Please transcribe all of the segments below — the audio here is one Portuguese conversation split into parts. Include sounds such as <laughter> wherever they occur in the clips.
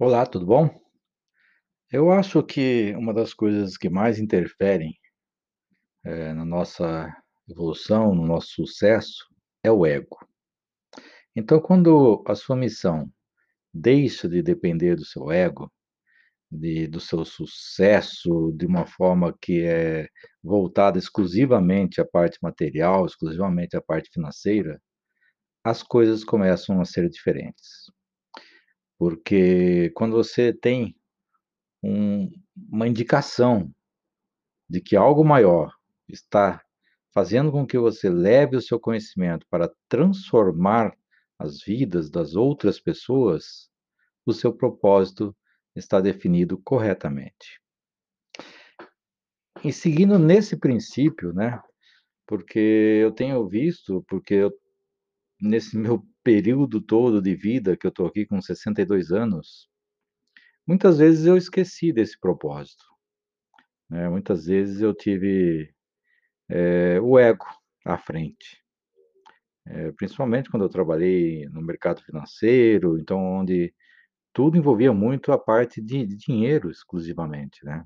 Olá, tudo bom? Eu acho que uma das coisas que mais interferem, eh, na nossa evolução, no nosso sucesso, é o ego. Então, quando a sua missão deixa de depender do seu ego, de do seu sucesso de uma forma que é voltada exclusivamente à parte material, exclusivamente à parte financeira, as coisas começam a ser diferentes. Porque quando você tem um uma indicação de que algo maior está fazendo com que você leve o seu conhecimento para transformar as vidas das outras pessoas, o seu propósito está definido corretamente. E seguindo nesse princípio, né, porque eu tenho visto, porque eu nesse <laughs> meu período todo de vida, que eu estou aqui com 62 anos, muitas vezes eu esqueci desse propósito, né, muitas vezes eu tive, eh, o ego à frente. Eh, principalmente quando eu trabalhei no mercado financeiro, então onde tudo envolvia muito a parte de de dinheiro exclusivamente, né.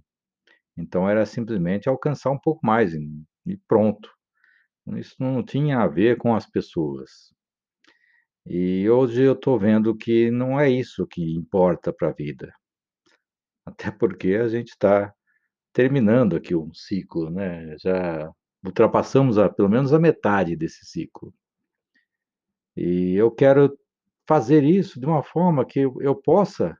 Então era simplesmente alcançar um pouco mais e e pronto. Isso não tinha a ver com as pessoas. E hoje eu estou vendo que não é isso que importa para a vida. Até porque a gente está terminando aqui um ciclo, né, já ultrapassamos a pelo menos a metade desse ciclo. E eu quero fazer isso de uma forma que eu possa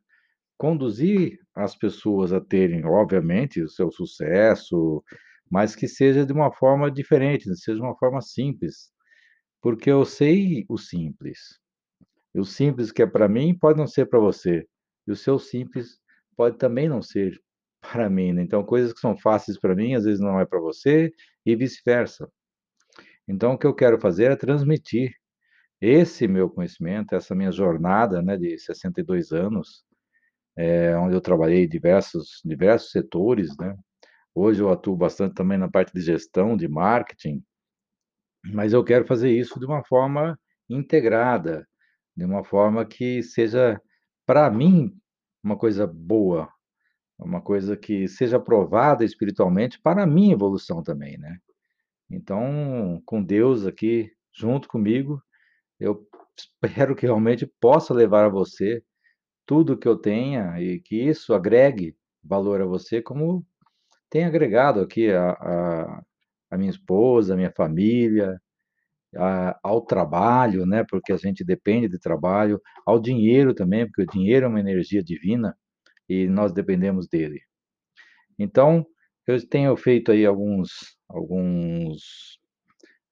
conduzir as pessoas a terem, obviamente, o seu sucesso, mas que seja de uma forma diferente, seja de uma forma simples, porque eu sei o simples. E o simples que é para mim pode não ser para você, e o seu simples pode também não ser <laughs> para mim, né, então coisas que são fáceis para mim, às vezes não é para você e vice-versa. Então o que eu quero fazer é transmitir esse meu conhecimento, essa minha jornada, né, de 62 anos, eh, onde eu trabalhei diversos diversos setores, né. Hoje eu atuo bastante também na parte de gestão, de marketing, mas eu quero fazer isso de uma forma integrada, de uma forma que seja, para mim, uma coisa boa, uma coisa que seja aprovada espiritualmente para a minha evolução também, né. Então, com Deus aqui junto comigo, eu espero que realmente possa levar a você tudo que eu tenha e que isso agregue valor a você, como tem agregado aqui a a a minha esposa, a minha família, a ao trabalho, né, porque a gente depende de trabalho, ao dinheiro também, porque o dinheiro é uma energia divina e nós dependemos dele. Então, eu tenho feito aí alguns alguns,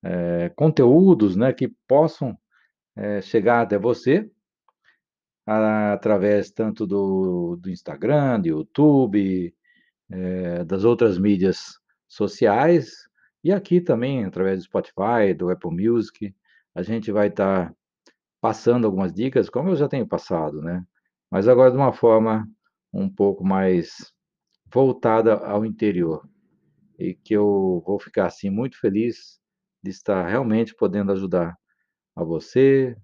eh, conteúdos, né, que possam, eh, chegar até você através tanto do do Instagram, do YouTube, eh, das outras mídias sociais, e aqui também através do Spotify, do Apple Music, a gente vai estar passando algumas dicas, como eu já tenho passado, né, mas agora de uma forma um pouco mais voltada ao interior, e que eu vou ficar, assim, muito feliz de estar realmente podendo ajudar a você,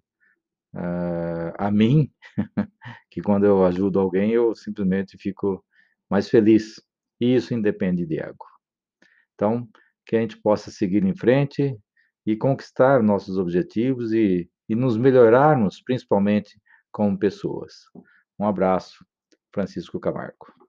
a mim, <laughs> que quando eu ajudo alguém eu simplesmente fico mais feliz, e isso independe de ego. Então, que a gente possa seguir em frente e conquistar nossos objetivos e e nos melhorarmos, principalmente como pessoas. Um abraço, Francisco Camargo.